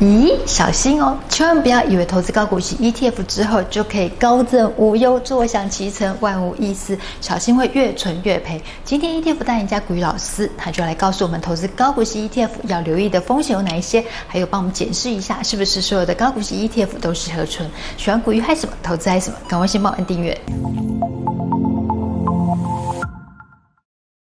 咦，小心哦！千万不要以为投资高股息 ETF 之后就可以高枕无忧、坐享其成、万无一失，小心会越存越赔。今天 ETF 大赢家股鱼老师他就来告诉我们，投资高股息 ETF 要留意的风险有哪一些，还有帮我们检视一下是不是所有的高股息 ETF 都适合存。喜欢股鱼嗨什么？投资嗨什么？赶快先帮我按订阅。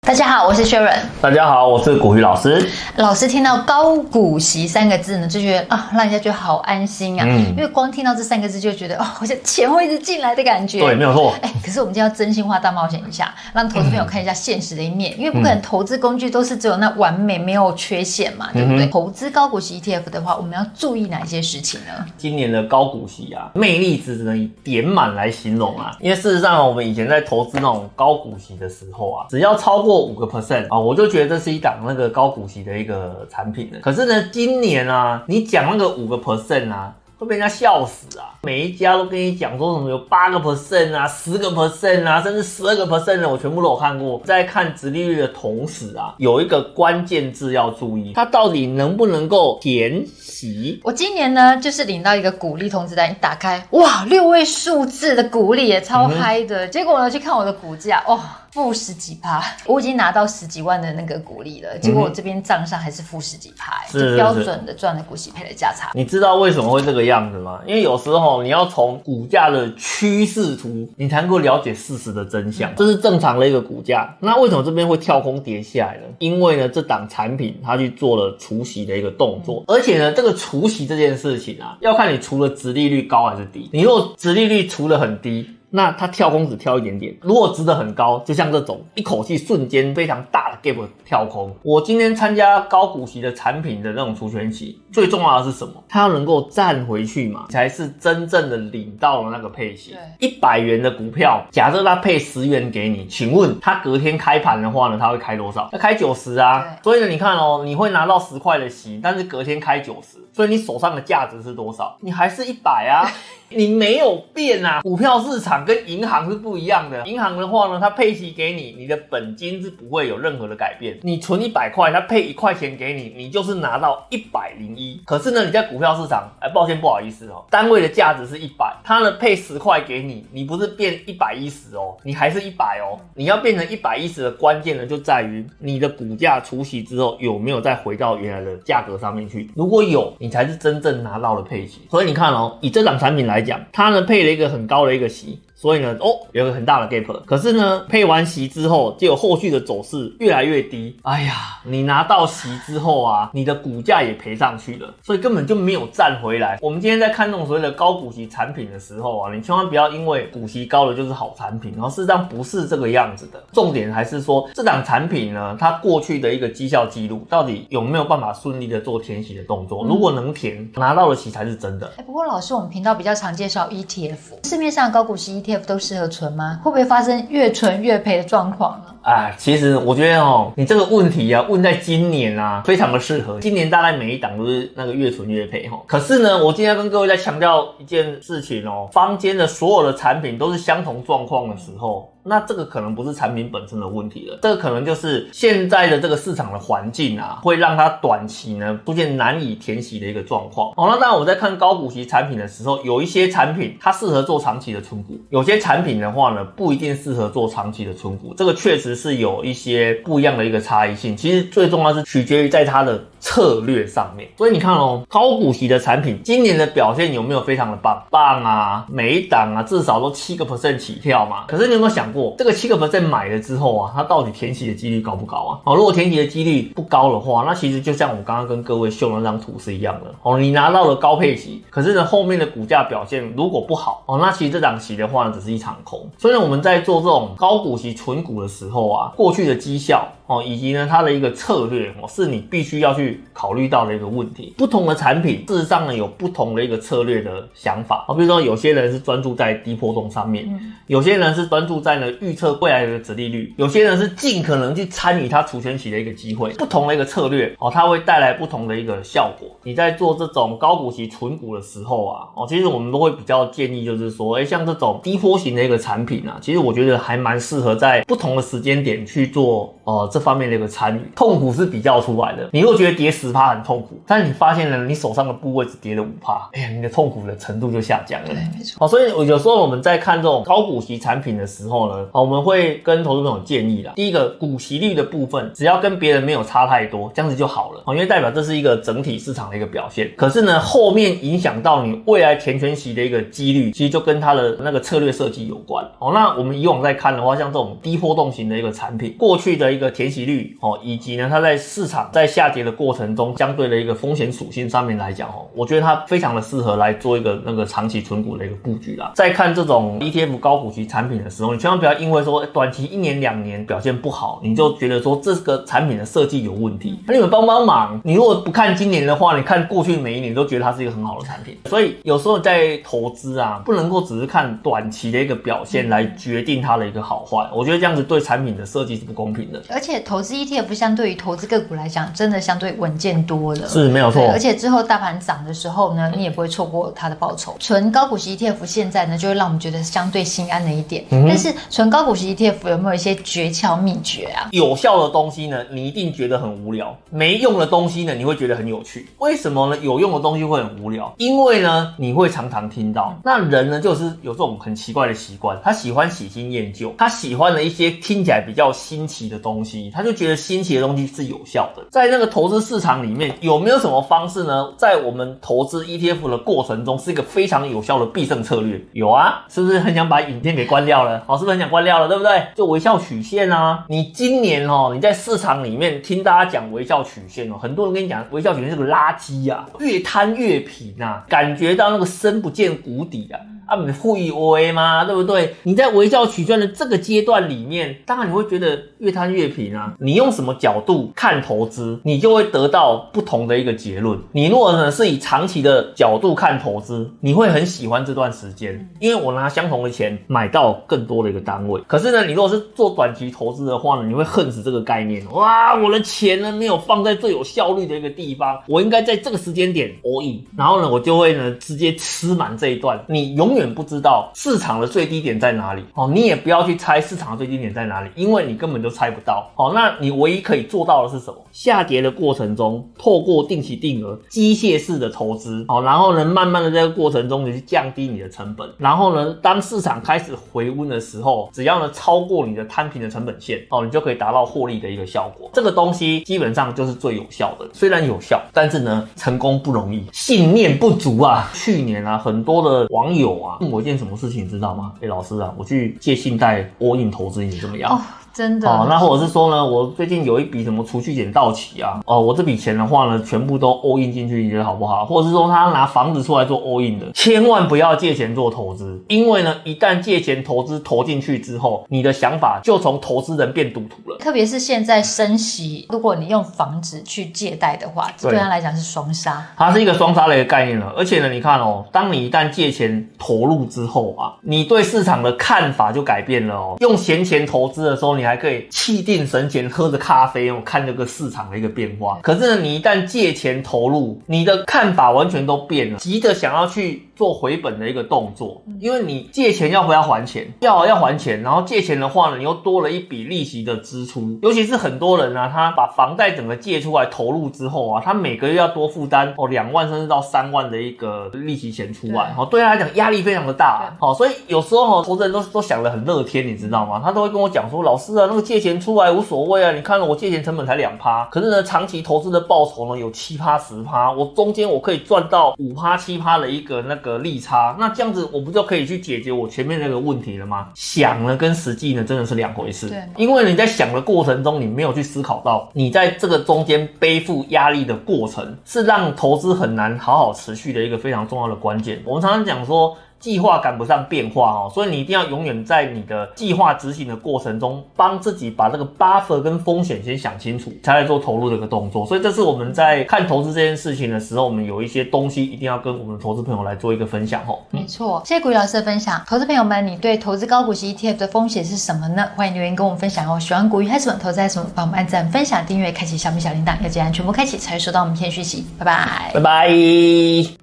大家好，我是 Sharon。大家好，我是古鱼老师。老师听到高股息三个字呢，就觉得啊，让人家觉得好安心啊。嗯。因为光听到这三个字，就觉得哦，好像钱会一直进来的感觉。对，没有错。哎，可是我们今天要真心话大冒险一下，让投资朋友看一下现实的一面。嗯、因为不可能投资工具都是只有那完美没有缺陷嘛，对不对？嗯、投资高股息 ETF 的话，我们要注意哪些事情呢？今年的高股息啊，魅力值只能以点满来形容啊。因为事实上，我们以前在投资那种高股息的时候啊，只要超过五个 percent 啊，我就觉得这是一档那个高股息的一个产品了。可是呢，今年啊，你讲那个五个 percent 啊。会被人家笑死啊！每一家都跟你讲说什么有八个 percent 啊，十个 percent 啊，甚至十二个 percent 的，我全部都有看过。在看殖利率的同时啊，有一个关键字要注意，它到底能不能够填息？我今年呢，就是领到一个股利通知单，一打开，哇，六位数字的股利也超嗨的。嗯、结果呢，去看我的股价，哦。负十几趴，我已经拿到十几万的那个股利了，结果我这边账上还是负十几趴，是标准的赚了股息赔了价差。你知道为什么会这个样子吗？因为有时候你要从股价的趋势图，你才能够了解事实的真相。这是正常的一个股价，那为什么这边会跳空跌下来呢？因为呢，这档产品它去做了除息的一个动作，而且呢，这个除息这件事情啊，要看你除了殖利率高还是低。你如果殖利率除的很低。那它跳空只跳一点点，如果值得很高，就像这种一口气瞬间非常大的 gap 跳空。我今天参加高股息的产品的那种除权息，最重要的是什么？它要能够站回去嘛，才是真正的领到了那个配息。一百元的股票，假设它配十元给你，请问它隔天开盘的话呢，它会开多少？要开九十啊。所以呢，你看哦，你会拿到十块的息，但是隔天开九十，所以你手上的价值是多少？你还是一百啊。你没有变啊，股票市场跟银行是不一样的。银行的话呢，它配息给你，你的本金是不会有任何的改变。你存一百块，它配一块钱给你，你就是拿到一百零一。可是呢，你在股票市场，哎，抱歉，不好意思哦，单位的价值是一百，它呢配十块给你，你不是变一百一十哦，你还是一百哦。你要变成一百一十的关键呢，就在于你的股价除息之后有没有再回到原来的价格上面去。如果有，你才是真正拿到了配息。所以你看哦，以这档产品来讲，它呢配了一个很高的一个席。所以呢，哦，有一个很大的 gap，可是呢，配完息之后，就有后续的走势越来越低。哎呀，你拿到息之后啊，你的股价也赔上去了，所以根本就没有站回来。我们今天在看这种所谓的高股息产品的时候啊，你千万不要因为股息高了就是好产品，然后事实上不是这个样子的。重点还是说，这档产品呢，它过去的一个绩效记录到底有没有办法顺利的做填息的动作？如果能填，拿到的息才是真的。哎，不过老师，我们频道比较常介绍 ETF，市面上高股息 ETF。都适合存吗？会不会发生越存越赔的状况呢？啊，其实我觉得哦，你这个问题啊，问在今年啊，非常的适合。今年大概每一档都是那个越存越赔哈。可是呢，我今天要跟各位再强调一件事情哦，坊间的所有的产品都是相同状况的时候。那这个可能不是产品本身的问题了，这个可能就是现在的这个市场的环境啊，会让它短期呢出现难以填息的一个状况。好哦，那当然我在看高股息产品的时候，有一些产品它适合做长期的存股，有些产品的话呢不一定适合做长期的存股，这个确实是有一些不一样的一个差异性。其实最重要是取决于在它的策略上面。所以你看哦，高股息的产品今年的表现有没有非常的棒？棒啊，每一档啊至少都七个 percent 起跳嘛。可是你有没有想？过这个七个 percent 买了之后啊，它到底填息的几率高不高啊？哦，如果填息的几率不高的话，那其实就像我刚刚跟各位秀那张图是一样的哦。你拿到了高配息，可是呢后面的股价表现如果不好哦，那其实这档息的话呢只是一场空。所以呢我们在做这种高股息存股的时候啊，过去的绩效哦，以及呢它的一个策略哦，是你必须要去考虑到的一个问题。不同的产品事实上呢有不同的一个策略的想法啊，比如说有些人是专注在低波动上面，有些人是专注在呢。预测未来的殖利率，有些人是尽可能去参与它除权期的一个机会，不同的一个策略哦，它会带来不同的一个效果。你在做这种高股息存股的时候啊，哦，其实我们都会比较建议，就是说，哎，像这种低波型的一个产品啊，其实我觉得还蛮适合在不同的时间点去做呃这方面的一个参与，痛苦是比较出来的。你如果觉得跌十趴很痛苦，但是你发现了你手上的部位只跌了五趴，哎呀，你的痛苦的程度就下降了。对，没错。好，所以有时候我们在看这种高股息产品的时候呢，我们会跟投资朋友建议啦，第一个股息率的部分，只要跟别人没有差太多，这样子就好了。因为代表这是一个整体市场的一个表现。可是呢，后面影响到你未来填全息的一个几率，其实就跟它的那个策略设计有关。哦，那我们以往在看的话，像这种低波动型的一个产品，过去的一个填息率哦，以及呢，它在市场在下跌的过程中，相对的一个风险属性上面来讲哦，我觉得它非常的适合来做一个那个长期存股的一个布局啦。在看这种 ETF 高股息产品的时候，你千万不要因为说短期一年两年表现不好，你就觉得说这个产品的设计有问题。那你们帮帮忙，你如果不看今年的话，你看过去每一年都觉得它是一个很好的产品。所以有时候在投资啊，不能够只是看短期的一个表现来决定它的一个好坏。我觉得这样子对产品的设计是不公平的。而且投资 ETF 相对于投资个股来讲，真的相对稳健多了。是没有错。而且之后大盘涨的时候呢，你也不会错过它的报酬。纯高股息 ETF 现在呢，就会让我们觉得相对心安了一点。嗯、但是纯高股息 ETF 有没有一些诀窍秘诀啊？有效的东西呢，你一定觉得很无聊；没用的东西呢，你会觉得很有趣。为什么呢？有用的东西会很无聊，因为呢，你会常常听到。那人呢，就是有这种很奇怪的习惯，他喜欢喜新厌旧，他喜欢的一些听起来比较新奇的东西，他就觉得新奇的东西是有效的。在那个投资市场里面，有没有什么方式呢？在我们投资 ETF 的过程中，是一个非常有效的必胜策略。有啊，是不是很想把影片给关掉了？好，是不是很想关掉了？对不对？就微笑曲线啊，你今年哦，你在市场里面听大家讲微笑曲线哦，很多人跟你讲微笑曲线是个垃圾啊，越贪越贫啊，感觉到那个深不见谷底啊。啊，你会以为吗？对不对？你在微笑曲线的这个阶段里面，当然你会觉得越贪越贫啊。你用什么角度看投资，你就会得到不同的一个结论。你如果呢是以长期的角度看投资，你会很喜欢这段时间，因为我拿相同的钱买到更多的一个单位。可是呢，你如果是做短期投资的话呢，你会恨死这个概念。哇，我的钱呢没有放在最有效率的一个地方，我应该在这个时间点 all in，然后呢，我就会呢直接吃满这一段。你永永远不知道市场的最低点在哪里哦，你也不要去猜市场的最低点在哪里，因为你根本就猜不到哦。那你唯一可以做到的是什么？下跌的过程中，透过定期定额、机械式的投资哦，然后呢，慢慢的在这个过程中，你去降低你的成本，然后呢，当市场开始回温的时候，只要呢超过你的摊平的成本线哦，你就可以达到获利的一个效果。这个东西基本上就是最有效的，虽然有效，但是呢，成功不容易，信念不足啊。去年啊，很多的网友问我一件什么事情，你知道吗？哎、老师啊，我去借信贷 all in 投资，你怎么样？真的哦，那或者是说呢，我最近有一笔什么储蓄险到期啊，哦，我这笔钱的话呢，全部都 all in 进去，你觉得好不好？或者是说他拿房子出来做 all in 的，千万不要借钱做投资，因为呢，一旦借钱投资投进去之后，你的想法就从投资人变赌徒了。特别是现在升息，如果你用房子去借贷的话，对他来讲是双杀。它是一个双杀的一个概念了，而且呢，你看哦，当你一旦借钱投入之后啊，你对市场的看法就改变了哦。用闲钱投资的时候，你还可以气定神闲，喝着咖啡我，看这个市场的一个变化。可是呢，你一旦借钱投入，你的看法完全都变了，急着想要去做回本的一个动作，因为你借钱要不要还钱？要要还钱，然后借钱的话呢，你又多了一笔利息的支出。尤其是很多人啊，他把房贷整个借出来投入之后啊，他每个月要多负担哦两万甚至到三万的一个利息钱出来，哦，对他来讲压力非常的大，哦，所以有时候哦，投资人都都想的很乐天，你知道吗？他都会跟我讲说，老师啊，那个借钱出出来无所谓啊！你看我借钱成本才两趴，可是呢，长期投资的报酬呢有七趴十趴，我中间我可以赚到五趴七趴的一个那个利差，那这样子我不就可以去解决我前面那个问题了吗？想呢跟实际呢真的是两回事。对，因为你在想的过程中，你没有去思考到，你在这个中间背负压力的过程，是让投资很难好好持续的一个非常重要的关键。我们常常讲说。计划赶不上变化哦，所以你一定要永远在你的计划执行的过程中，帮自己把这个 buffer 跟风险先想清楚，才来做投入这个动作。所以这是我们在看投资这件事情的时候，我们有一些东西一定要跟我们的投资朋友来做一个分享哦。没错，谢谢古雨老师的分享。投资朋友们，你对投资高股息 ETF 的风险是什么呢？欢迎留言跟我们分享哦。喜欢古雨还是什么投资还是什么，帮我们按赞、分享、订阅、开启小米小铃铛，要记得全部开启才会收到我们天讯息。拜拜，拜拜。